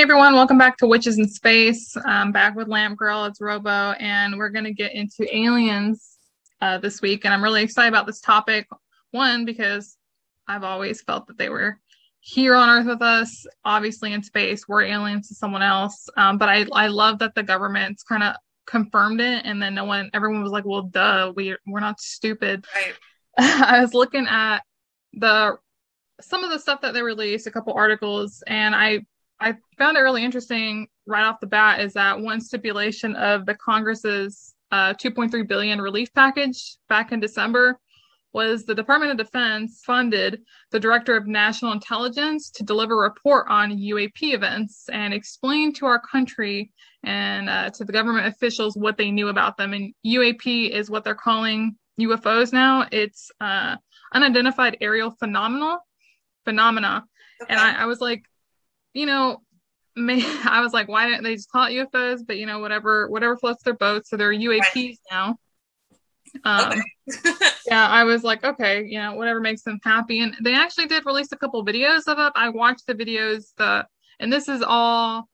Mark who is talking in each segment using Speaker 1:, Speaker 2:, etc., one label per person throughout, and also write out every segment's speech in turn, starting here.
Speaker 1: Hey everyone, welcome back to Witches in Space. I'm back with Lamp Girl. It's Robo, and we're going to get into aliens uh, this week. And I'm really excited about this topic. One, because I've always felt that they were here on Earth with us, obviously in space. We're aliens to someone else. Um, but I, I love that the government's kind of confirmed it, and then no one, everyone was like, "Well, duh, we we're not stupid."
Speaker 2: Right.
Speaker 1: I was looking at the some of the stuff that they released, a couple articles, and I I found it really interesting right off the bat is that one stipulation of the Congress's uh, 2.3 billion relief package back in December was the Department of Defense funded the Director of National Intelligence to deliver a report on UAP events and explain to our country and uh, to the government officials what they knew about them. And UAP is what they're calling UFOs now. It's uh, unidentified aerial phenomenal phenomena.
Speaker 2: Okay.
Speaker 1: And I, I was like, you know, may, I was like, why don't they just call it UFOs? But you know, whatever, whatever floats their boat. So they're UAPs
Speaker 2: Right.
Speaker 1: now. Um,
Speaker 2: Okay.
Speaker 1: yeah, I was like, okay, you know, whatever makes them happy. And they actually did release a couple videos of it. I watched the videos, the, and this is all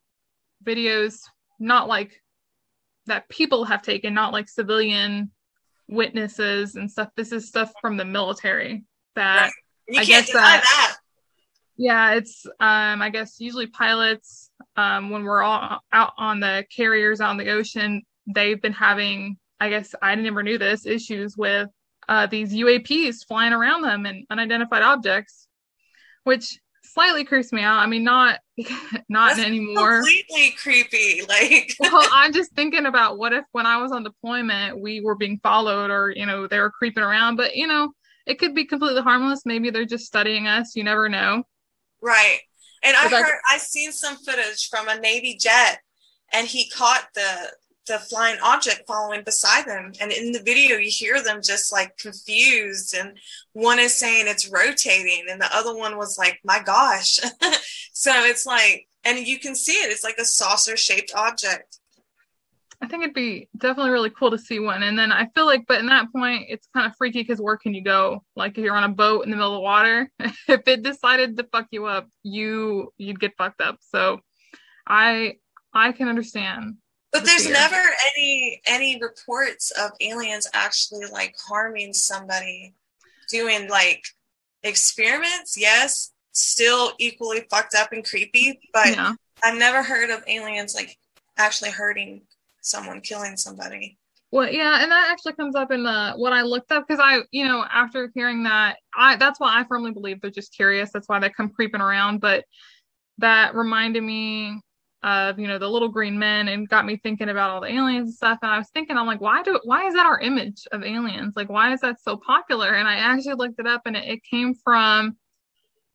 Speaker 1: videos, not like that people have taken, not like civilian witnesses and stuff. This is stuff from the military that
Speaker 2: You
Speaker 1: I guess
Speaker 2: deny
Speaker 1: that-
Speaker 2: that.
Speaker 1: Yeah, it's um I guess usually pilots um when we're all out on the carriers out on the ocean, they've been having I guess I never knew this issues with uh these UAPs flying around them and unidentified objects, which slightly creeps me out. I mean not not
Speaker 2: That's
Speaker 1: anymore.
Speaker 2: Completely creepy. Like,
Speaker 1: well, I'm just thinking about what if when I was on deployment we were being followed or you know they were creeping around, but you know it could be completely harmless. Maybe they're just studying us. You never know.
Speaker 2: Right. And I heard, I seen some footage from a Navy jet, and he caught the the flying object following beside them. And in the video, you hear them just like confused, and one is saying it's rotating, and the other one was like, "My gosh!" so it's like, and you can see it. It's like a saucer shaped object.
Speaker 1: I think it'd be definitely really cool to see one. And then I feel like, but in that point, it's kind of freaky because where can you go? Like if you're on a boat in the middle of water, if it decided to fuck you up, you you'd get fucked up. So I I can understand.
Speaker 2: But
Speaker 1: the
Speaker 2: there's
Speaker 1: fear.
Speaker 2: never any any reports of aliens actually like harming somebody, doing like experiments. Yes, still equally fucked up and creepy, but
Speaker 1: yeah.
Speaker 2: I've never heard of aliens like actually hurting someone, killing somebody.
Speaker 1: Well, yeah, and that actually comes up in the what I looked up because I, you know, after hearing that, I that's why I firmly believe they're just curious. That's why they come creeping around. But that reminded me of you know the little green men and got me thinking about all the aliens and stuff. And I was thinking, I'm like, why do why is that our image of aliens? Like, why is that so popular? And I actually looked it up, and it, it came from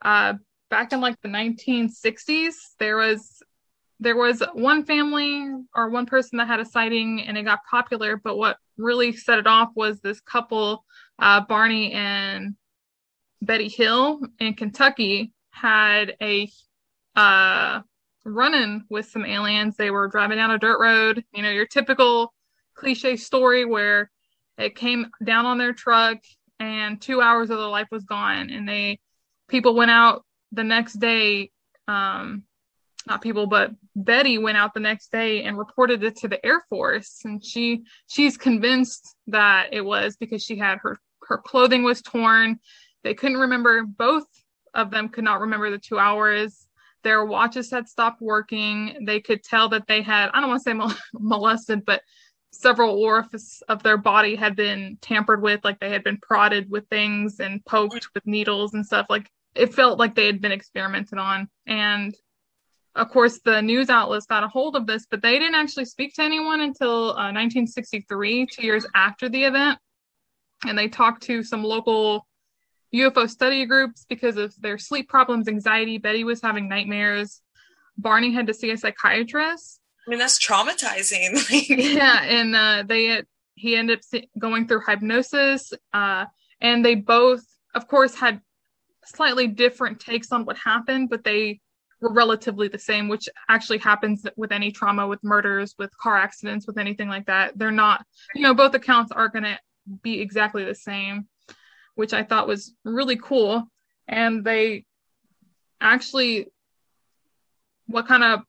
Speaker 1: uh back in like the 1960s. There was there was one family or one person that had a sighting and it got popular but what really set it off was this couple uh, barney and betty hill in kentucky had a uh, run-in with some aliens. They were driving down a dirt road. You know your typical cliche story where it came down on their truck and two hours of their life was gone and they people went out the next day um, not people, but Betty went out the next day and reported it to the Air Force, and she she's convinced that it was because she had her her clothing was torn. They couldn't remember. Both of them could not remember the two hours. Their watches had stopped working. They could tell that they had I don't want to say mol- molested, but several orifices of their body had been tampered with, like they had been prodded with things and poked with needles and stuff. Like it felt like they had been experimented on, and of course, the news outlets got a hold of this, but they didn't actually speak to anyone until uh, 1963, two years after the event. And they talked to some local UFO study groups because of their sleep problems, anxiety. Betty was having nightmares. Barney had to see a psychiatrist.
Speaker 2: I mean, that's traumatizing.
Speaker 1: Yeah, and uh, they he ended up going through hypnosis, uh, and they both, of course, had slightly different takes on what happened, but they were relatively the same, which actually happens with any trauma, with murders, with car accidents, with anything like that. They're not, you know, both accounts are going to be exactly the same, which I thought was really cool. And they actually, what kind of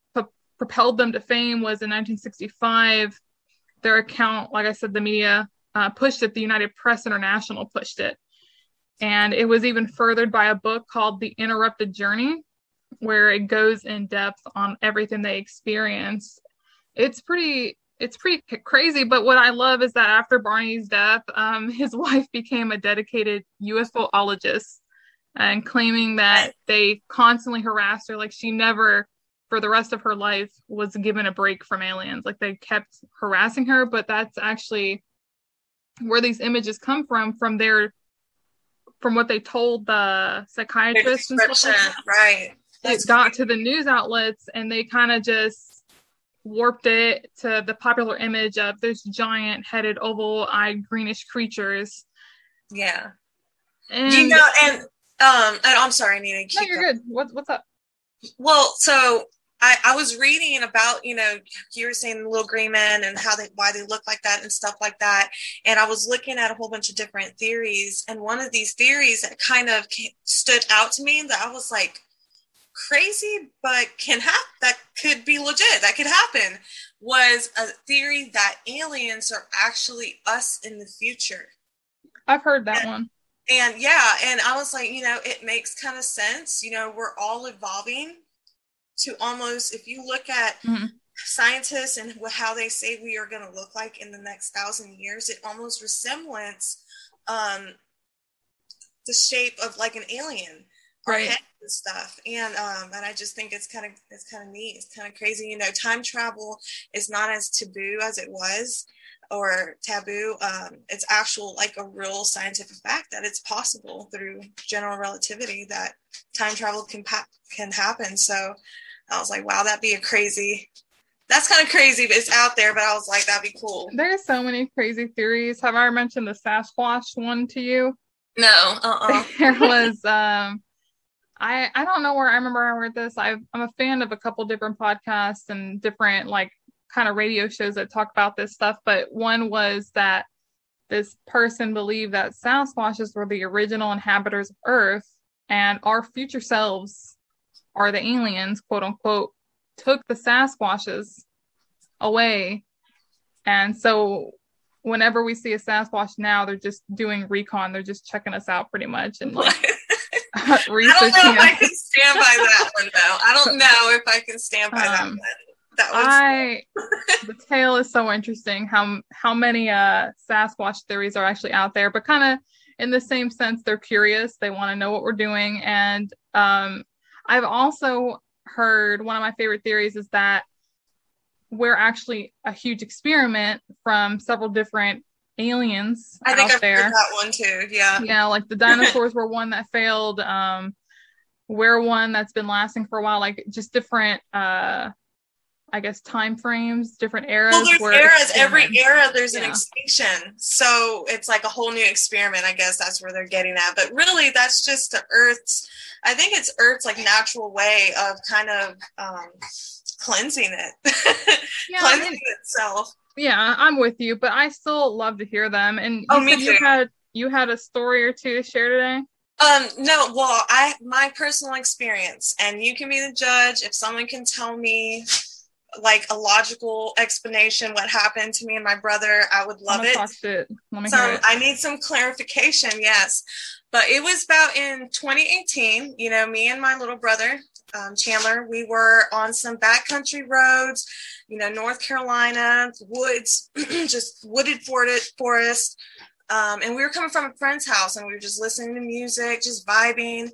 Speaker 1: propelled them to fame was in 1965. Their account, like I said, the media uh, pushed it. The United Press International pushed it, and it was even furthered by a book called The Interrupted Journey, where it goes in depth on everything they experienced. It's pretty it's pretty crazy. But what I love is that after Barney's death, um, his wife became a dedicated UFOologist and claiming that they constantly harassed her. Like she never, for the rest of her life, was given a break from aliens. Like they kept harassing her, but that's actually where these images come from, from their, from what they told the psychiatrist and stuff like.
Speaker 2: Right.
Speaker 1: That's it got to the news outlets and they kind of just warped it to the popular image of those giant headed oval eyed greenish creatures.
Speaker 2: Yeah. And you know, and um and I'm sorry, Nina.
Speaker 1: no, you're going. good. What, what's up?
Speaker 2: Well, so I, I was reading about, you know, you were saying the little green men and how they why they look like that and stuff like that. And I was looking at a whole bunch of different theories. And one of these theories that kind of came, stood out to me that I was like, crazy but can happen that could be legit that could happen was a theory that aliens are actually us in the future.
Speaker 1: I've heard that
Speaker 2: and,
Speaker 1: one.
Speaker 2: and yeah and i was like you know it makes kind of sense you know we're all evolving to almost if you look at mm-hmm. scientists and how they say we are going to look like in the next thousand years it almost resembles um the shape of like an alien.
Speaker 1: Right
Speaker 2: and stuff. And um and i just think it's kind of it's kind of neat. It's kind of crazy. You know time travel is not as taboo as it was or taboo um it's actual like a real scientific fact that it's possible through general relativity that time travel can pa- can happen. So i was like wow that'd be a crazy that's kind of crazy but it's out there but i was like that'd be cool.
Speaker 1: There's so many crazy theories. Have i mentioned the sasquatch one to you?
Speaker 2: No uh-uh.
Speaker 1: there was um I I don't know where I remember I read this. i am a fan of a couple different podcasts and different like kind of radio shows that talk about this stuff. But one was that this person believed that Sasquatches were the original inhabitants of Earth, and our future selves are the aliens, quote unquote, took the Sasquatches away. And so whenever we see a Sasquatch now, they're just doing recon. They're just checking us out pretty much and like
Speaker 2: I don't know if I can stand by that one though. I don't know if I can stand by um, that one. That was
Speaker 1: I the tale is so interesting how how many uh Sasquatch theories are actually out there, but kind of in the same sense they're curious, they want to know what we're doing and um I've also heard one of my favorite theories is that we're actually a huge experiment from several different aliens
Speaker 2: I think
Speaker 1: out
Speaker 2: I've
Speaker 1: there.
Speaker 2: Heard that one too. Yeah.
Speaker 1: Yeah, like the dinosaurs were one that failed. Um, we're one that's been lasting for a while. Like just different, uh, I guess time frames, different eras.
Speaker 2: Well, there's eras. Every era, there's yeah. an extinction. So it's like a whole new experiment. I guess that's where they're getting at. But really, that's just the Earth's. I think it's Earth's like natural way of kind of um, cleansing it, yeah, cleansing I mean, itself
Speaker 1: yeah, I'm with you, but I still love to hear them. And
Speaker 2: oh, me too.
Speaker 1: you had you had a story or two to share today.
Speaker 2: Um, no, well, I my personal experience, and you can be the judge if someone can tell me like a logical explanation what happened to me and my brother. I would love it.
Speaker 1: it. Let me
Speaker 2: so
Speaker 1: hear it.
Speaker 2: I need some clarification. Yes, but it was about in 2018. You know, me and my little brother um, Chandler, we were on some backcountry roads, you know, North Carolina, woods, just wooded forest. Um, and we were coming from a friend's house and we were just listening to music, just vibing.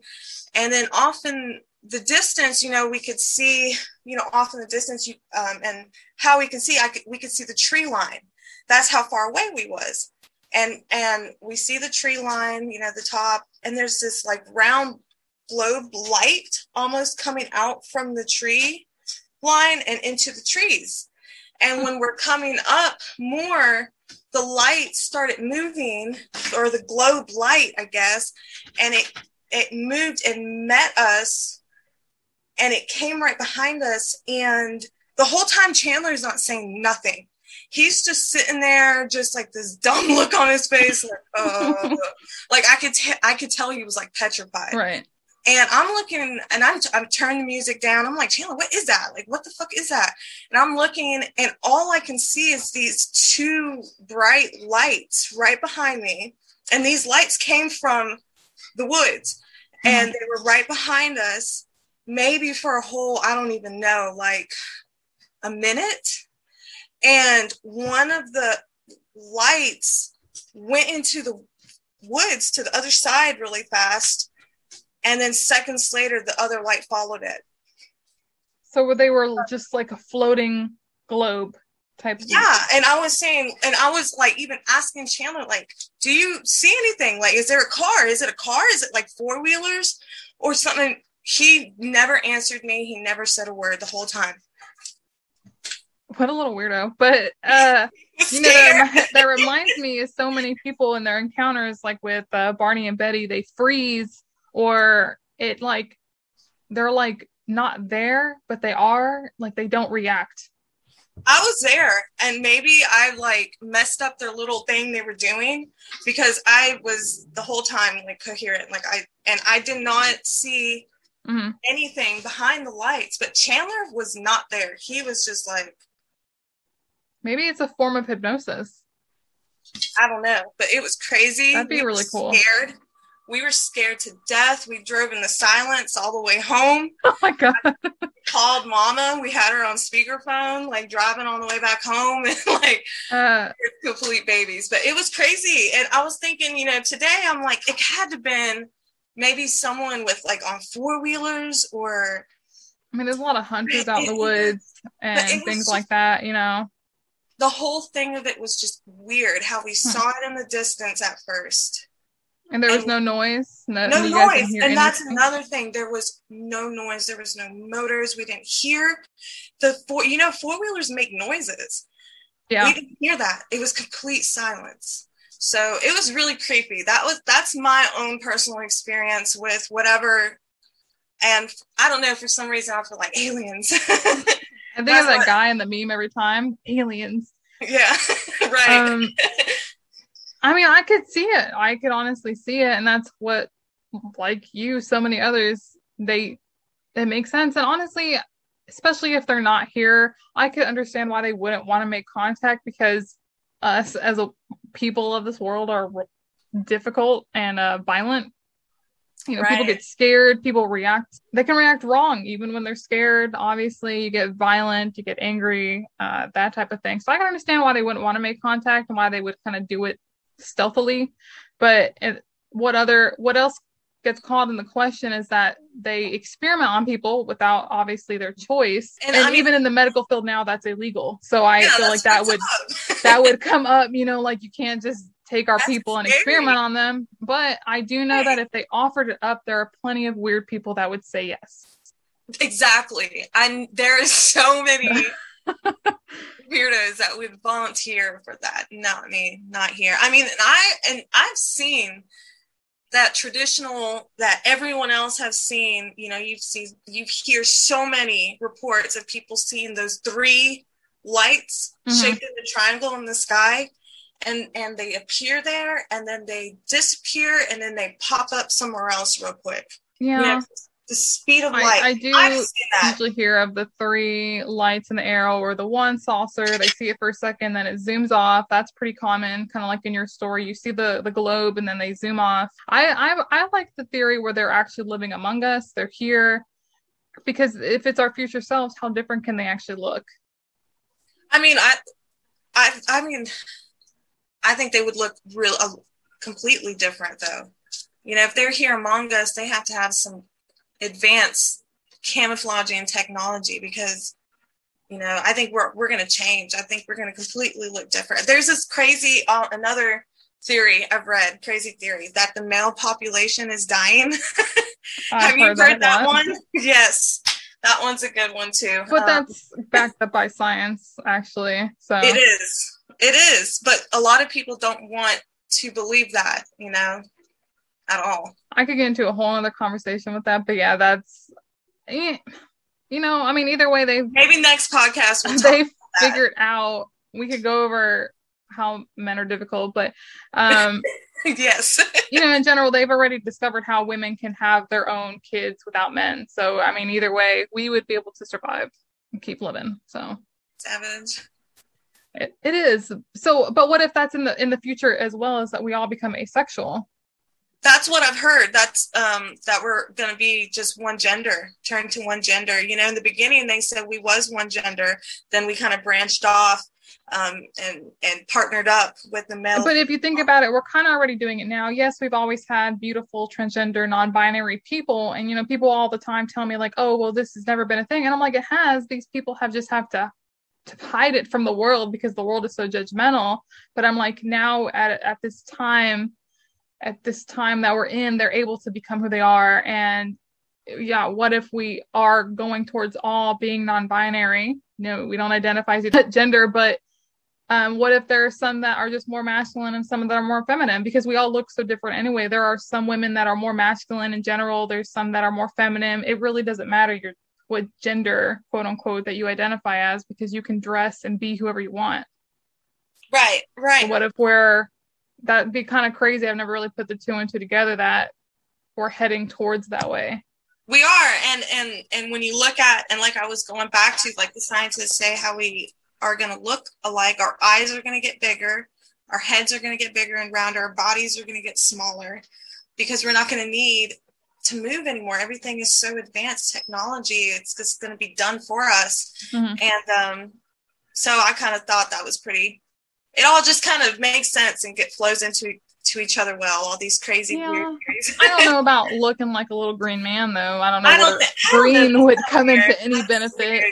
Speaker 2: And then off in the distance, you know, we could see, you know, off in the distance, you, um, and how we can see, I could, we could see the tree line. That's how far away we was. And, and we see the tree line, you know, the top, and there's this like round globe light almost coming out from the tree line and into the trees. And when we're coming up more, the light started moving, or the globe light, I guess, and it it moved and met us, and it came right behind us. And the whole time, Chandler's not saying nothing. He's just sitting there, just like this dumb look on his face, like, uh, like I could, t- I could tell he was like petrified.
Speaker 1: Right
Speaker 2: And I'm looking and I'm, I'm turning the music down. I'm like, Chandler, what is that? Like, what the fuck is that? And I'm looking and all I can see is these two bright lights right behind me. And these lights came from the woods mm-hmm. and they were right behind us, maybe for a whole, I don't even know, like a minute. And one of the lights went into the woods to the other side really fast. And then seconds later, the other light followed it.
Speaker 1: So they were just like a floating globe type.
Speaker 2: Yeah. And I was saying, and I was like, even asking Chandler, like, do you see anything? Like, is there a car? Is it a car? Is it like four wheelers or something? He never answered me. He never said a word the whole time.
Speaker 1: What a little weirdo. But, uh, you know, that, that, reminds me of so many people in their encounters, like with uh, Barney and Betty, they freeze or it like, they're like not there, but they are, like they don't react
Speaker 2: I was there and maybe I like messed up their little thing they were doing because I was the whole time like coherent. Like I and I did not see mm-hmm. anything behind the lights, but Chandler was not there. He was just like
Speaker 1: maybe it's a form of hypnosis.
Speaker 2: I don't know, but it was crazy.
Speaker 1: That'd be we really cool.
Speaker 2: Scared. We were scared to death. We drove in the silence all the way home.
Speaker 1: Oh my god.
Speaker 2: called mama. We had her on speakerphone, like driving on the way back home and like uh, complete babies. But it was crazy. And I was thinking, you know, today I'm like, it had to been maybe someone with like on four wheelers or
Speaker 1: I mean, there's a lot of hunters out in the woods and things just, like that, you know.
Speaker 2: The whole thing of it was just weird how we hmm. saw it in the distance at first.
Speaker 1: And there was and no noise. No,
Speaker 2: no noise. And anything? that's another thing. There was no noise. There was no motors. We didn't hear the four. You know, four wheelers make noises.
Speaker 1: Yeah,
Speaker 2: we didn't hear that. It was complete silence. So it was really creepy. That was that's my own personal experience with whatever. And I don't know for some reason I feel like aliens.
Speaker 1: I think of that guy in the meme every time. Aliens.
Speaker 2: Yeah, right. Um,
Speaker 1: I mean, I could see it. I could honestly see it. And that's what, like you, so many others, they, it makes sense. And honestly, especially if they're not here, I could understand why they wouldn't want to make contact because us as a people of this world are difficult and uh, violent. You know, right. people get scared, people react, they can react wrong even when they're scared. Obviously, you get violent, you get angry, uh, that type of thing. So I can understand why they wouldn't want to make contact and why they would kind of do it stealthily. But it, what other what else gets called in the question is that they experiment on people without obviously their choice. And, and I mean, even in the medical field now that's illegal. So i yeah, feel like that would that would come up you know like you can't just take our that's people scary. and experiment on them. But i do know that if they offered it up there are plenty of weird people that would say yes.
Speaker 2: Exactly. And there is so many weirdos that would volunteer for that. Not me, not here. I mean, and I and I've seen that traditional that everyone else has seen. You know, you've seen you hear so many reports of people seeing those three lights mm-hmm. shaped in a triangle in the sky and and they appear there and then they disappear and then they pop up somewhere else real quick
Speaker 1: yeah
Speaker 2: you know, the speed of light.
Speaker 1: I, I do usually hear of the three lights in the arrow or the one saucer. They see it for a second, then it zooms off. That's pretty common, kind of like in your story. You see the the globe and then they zoom off. I I, I like the theory where they're actually living among us. They're here because if it's our future selves, how different can they actually look?
Speaker 2: I mean, I I I mean, I think they would look real uh, completely different though. You know, if they're here among us, they have to have some advance camouflaging technology because you know i think we're, we're going to change. I think we're going to completely look different. There's this crazy uh, another theory i've read crazy theory that the male population is dying. Have you heard, heard that, that one? Yes. That one's a good one too.
Speaker 1: But um, that's backed up by science actually so.
Speaker 2: It is. It is. But a lot of people don't want to believe that you know at all.
Speaker 1: I could get into a whole other conversation with that, but yeah, that's eh, you know, I mean, either way, they
Speaker 2: maybe next podcast we'll
Speaker 1: they figured out. We could go over how men are difficult, but um,
Speaker 2: yes.
Speaker 1: you know, in general, they've already discovered how women can have their own kids without men. So, I mean, either way, we would be able to survive and keep living. So,
Speaker 2: savage.
Speaker 1: It, it is. So, but what if that's in the in the future as well as that we all become asexual?
Speaker 2: That's what I've heard. That's um that we're going to be just one gender, turn to one gender. You know, in the beginning they said we was one gender, then we kind of branched off um, and and partnered up with the male.
Speaker 1: But if you think about it, we're kind of already doing it now. Yes, we've always had beautiful transgender, non-binary people, and you know, people all the time tell me like, "Oh, well, this has never been a thing," and I'm like, "It has." These people have just have to to hide it from the world because the world is so judgmental. But I'm like, now at at this time, at this time that we're in, they're able to become who they are, and yeah, what if we are going towards all being non-binary? You know, we don't identify as gender, but um, what if there are some that are just more masculine and some that are more feminine? Because we all look so different anyway. There are some women that are more masculine in general. There's some that are more feminine. It really doesn't matter your what gender, quote unquote, that you identify as, because you can dress and be whoever you want.
Speaker 2: Right, right.
Speaker 1: So what if we're that'd be kind of crazy. I've never really put the two and two together that we're heading towards that way.
Speaker 2: We are, and and and when you look at and like I was going back to, like the scientists say how we are going to look alike. Our eyes are going to get bigger, our heads are going to get bigger and rounder, our bodies are going to get smaller because we're not going to need to move anymore. Everything is so advanced technology; it's just going to be done for us. Mm-hmm. And um, so I kind of thought that was pretty. It all just kind of makes sense and get flows into to each other well. All these crazy yeah. weird
Speaker 1: I don't know about looking like a little green man though. I don't know I don't th- green don't would come weird. into any benefit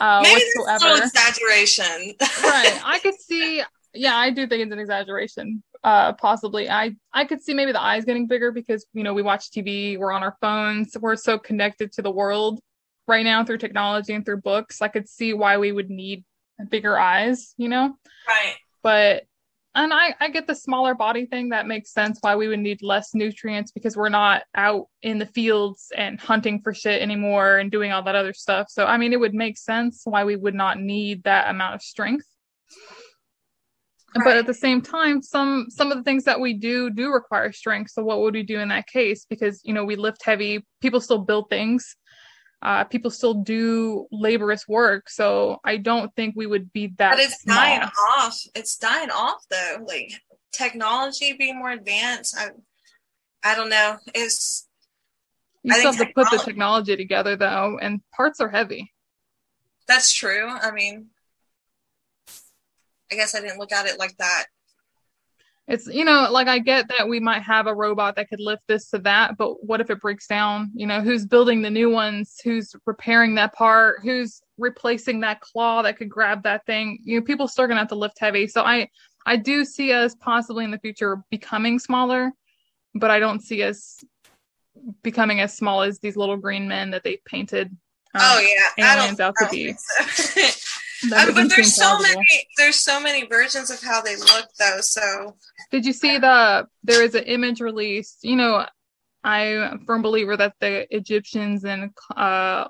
Speaker 1: uh,
Speaker 2: Maybe whatsoever. exaggeration.
Speaker 1: right. I could see. Yeah, I do think it's an exaggeration. Uh, possibly. I I could see maybe the eyes getting bigger because you know we watch TV, we're on our phones, we're so connected to the world right now through technology and through books. I could see why we would need bigger eyes. You know.
Speaker 2: Right.
Speaker 1: But and I, I get the smaller body thing that makes sense why we would need less nutrients because we're not out in the fields and hunting for shit anymore and doing all that other stuff so i mean it would make sense why we would not need that amount of strength right. but at the same time some some of the things that we do do require strength so what would we do in that case because you know we lift heavy people still build things uh, people still do laborious work. So I don't think we would be that.
Speaker 2: But it's small. dying off. It's dying off though. Like technology being more advanced. I, I don't know. It's.
Speaker 1: You I still have to put the technology together though, and parts are heavy.
Speaker 2: That's true. I mean, I guess I didn't look at it like that
Speaker 1: it's you know like i get that we might have a robot that could lift this to that but what if it breaks down? You know who's building the new ones? Who's repairing that part? Who's replacing that claw that could grab that thing? You know people still gonna have to lift heavy. So i i do see us possibly in the future becoming smaller but i don't see us becoming as small as these little green men that they painted
Speaker 2: um, oh yeah. Aliens out to be um, but there's so many there's so many versions of how they look though so.
Speaker 1: Did you see the there is an image released you know i'm a firm believer that the egyptians and uh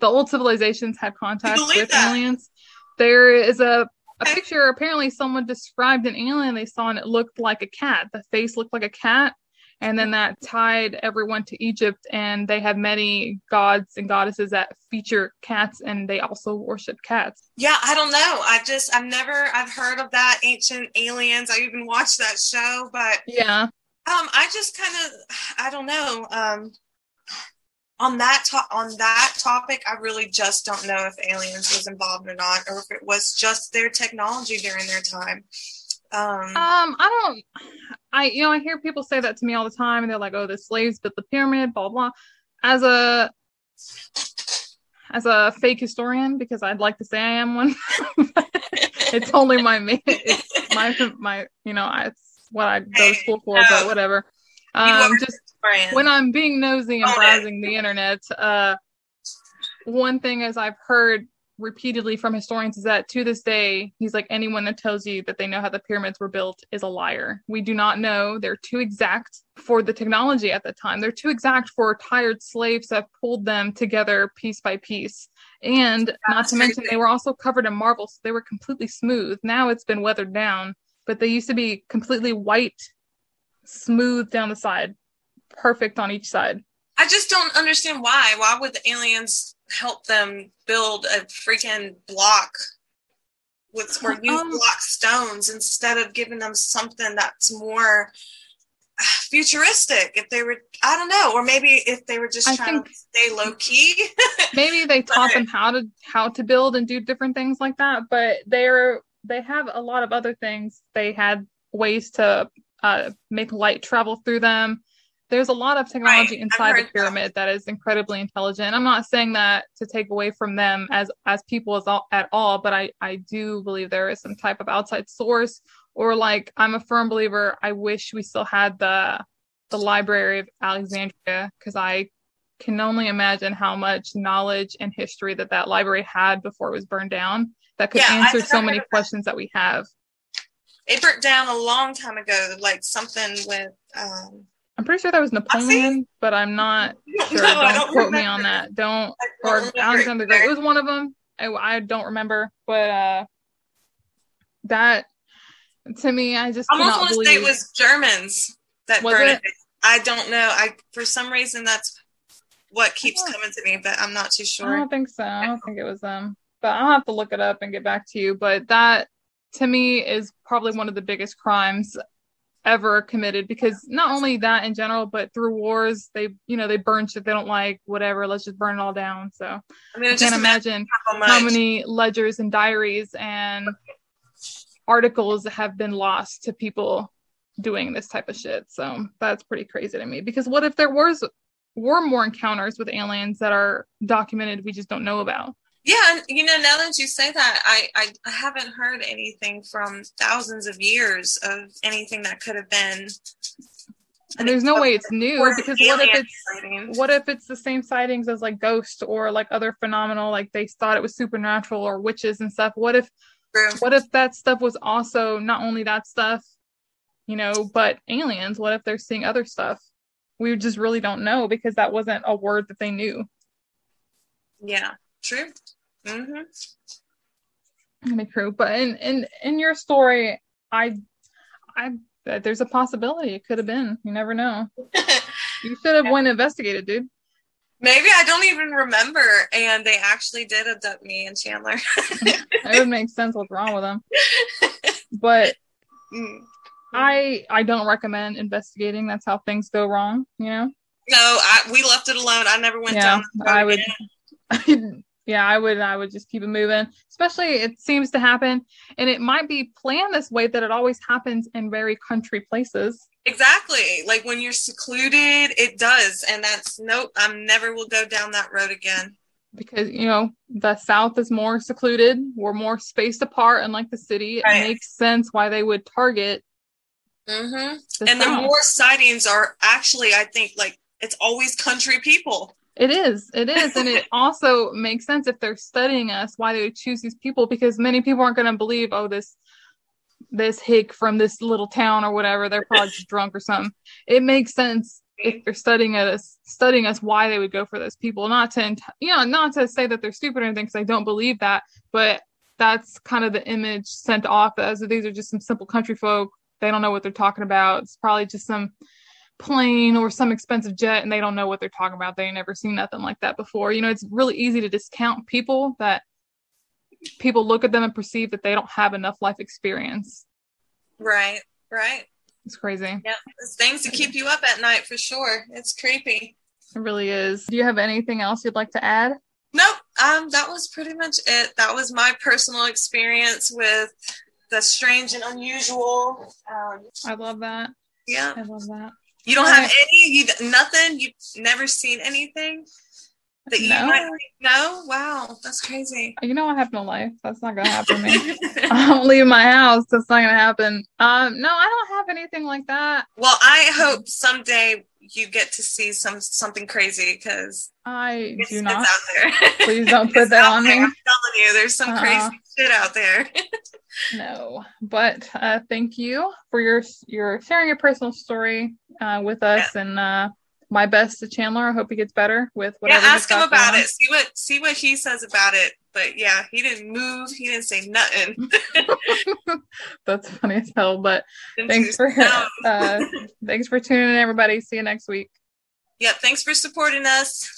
Speaker 1: the old civilizations had contact with that? aliens. There is a a picture apparently someone described an alien they saw and it looked like a cat. The face looked like a cat and then that tied everyone to Egypt, and they have many gods and goddesses that feature cats, and they also worship cats.
Speaker 2: Yeah, I don't know. I've just I've never I've heard of that ancient aliens. I even watched that show, but
Speaker 1: yeah, um,
Speaker 2: I just kind of I don't know. Um, on that to- on that topic, I really just don't know if aliens was involved or not, or if it was just their technology during their time.
Speaker 1: Um, um, I don't. I you know I hear people say that to me all the time, and they're like, "Oh, the slaves built the pyramid," blah blah. As a as a fake historian, because I'd like to say I am one. it's only my it's my my you know it's what I go to school for, but whatever. Um, just when I'm being nosy and browsing the internet, uh, one thing is I've heard repeatedly from historians is that to this day, he's like anyone that tells you that they know how the pyramids were built is a liar. We do not know. They're too exact for the technology at the time. They're too exact for tired slaves that pulled them together piece by piece. And That's not to mention, they were also covered in marble, so they were completely smooth. Now it's been weathered down, but they used to be completely white smooth down the side, perfect on each side.
Speaker 2: I just don't understand why. Why would the aliens help them build a freaking block with or use um, block stones instead of giving them something that's more futuristic. If they were i don't know or maybe if they were just I trying to stay low key
Speaker 1: maybe they taught them how to how to build and do different things like that but they're they have a lot of other things. They had ways to uh, make light travel through them there's a lot of technology right. inside the pyramid that. that is incredibly intelligent i'm not saying that to take away from them as as people as all, at all but i i do believe there is some type of outside source or like i'm a firm believer i wish we still had the the library of alexandria because i can only imagine how much knowledge and history that that library had before it was burned down that could yeah, answer so many questions that we have
Speaker 2: it burnt down a long time ago like something with um
Speaker 1: I'm pretty sure that was Napoleon, but I'm not sure. No, don't, don't quote remember. me on that. Don't, don't or Alexander Great. It was one of them. I, I don't remember, but uh, that to me, I just
Speaker 2: I almost want to say it was Germans that was burned it? it? I don't know. I for some reason that's what keeps coming to me, but I'm not too sure.
Speaker 1: I don't think so. I don't think it was them, but I'll have to look it up and get back to you. But that to me is probably one of the biggest crimes ever committed because not only that in general but through wars they you know they burn shit they don't like whatever let's just burn it all down. So i, mean, I can't imagine how, how, many ledgers and diaries and articles have been lost to people doing this type of shit. So that's pretty crazy to me. Because what if there was were more encounters with aliens that are documented we just don't know about
Speaker 2: yeah, and you know, now that you say that, I, I, I haven't heard anything from thousands of years of anything that could have been.
Speaker 1: And there's no way it's new because what if it's sightings. what if it's the same sightings as like ghosts or like other phenomenal like they thought it was supernatural or witches and stuff. What if True. what if that stuff was also not only that stuff, you know, but aliens? What if they're seeing other stuff? We just really don't know because that wasn't a word that they knew.
Speaker 2: Yeah. True. Mm-hmm.
Speaker 1: Be true, but in in in your story, I, I there's a possibility it could have been. You never know. you should have yeah. went investigated, dude.
Speaker 2: Maybe I don't even remember, and they actually did abduct me and Chandler.
Speaker 1: it would make sense what's wrong with them, but mm. I I don't recommend investigating. That's how things go wrong. You know.
Speaker 2: No, I, we left it alone. I never went yeah, down. I would.
Speaker 1: Yeah i would i would just keep it moving especially it seems to happen and it might be planned this way that it always happens in very country places
Speaker 2: exactly like when you're secluded it does and that's nope i'm never will go down that road again
Speaker 1: because you know the south is more secluded we're more spaced apart unlike the city right. it makes sense why they would target
Speaker 2: mm-hmm. the and south. the more sightings are actually i think like it's always country people
Speaker 1: it is. It is. And it also makes sense if they're studying us why they would choose these people because many people aren't going to believe, oh, this this hick from this little town or whatever, they're probably just drunk or something. It makes sense if they're studying us, studying us, why they would go for those people. Not to, you know, not to say that they're stupid or anything, because I don't believe that, but that's kind of the image sent off as these are just some simple country folk. They don't know what they're talking about. It's probably just some plane or some expensive jet and they don't know what they're talking about. They never seen nothing like that before. You know, it's really easy to discount people that people look at them and perceive that they don't have enough life experience.
Speaker 2: Right, right.
Speaker 1: It's crazy.
Speaker 2: Yeah, it's things to keep you up at night for sure. It's creepy.
Speaker 1: It really is. Do you have anything else you'd like to add?
Speaker 2: Nope. Um, that was pretty much it. That was my personal experience with the strange and unusual. Um,
Speaker 1: I love that.
Speaker 2: Yeah.
Speaker 1: I love that.
Speaker 2: You don't have any. You nothing. You've never seen anything that you no. might no. Wow, that's crazy.
Speaker 1: You know, I have no life. That's not gonna happen to me. I don't leave my house. That's not gonna happen. Um, no, I don't have anything like that.
Speaker 2: Well, I hope someday you get to see some something crazy because
Speaker 1: I do not. Please don't put that on
Speaker 2: there.
Speaker 1: me.
Speaker 2: I'm telling you, there's some uh-huh. crazy shit out there.
Speaker 1: no, but uh, thank you for your your sharing your personal story uh, with us yeah. and uh, my best to Chandler. I hope he gets better with whatever.
Speaker 2: Yeah, ask him about it. See what see what he says about it. But yeah, he didn't move. He didn't say nothing.
Speaker 1: That's funny as hell. But thanks for uh, thanks for tuning in, everybody. See you next week.
Speaker 2: Yep. Thanks for supporting us.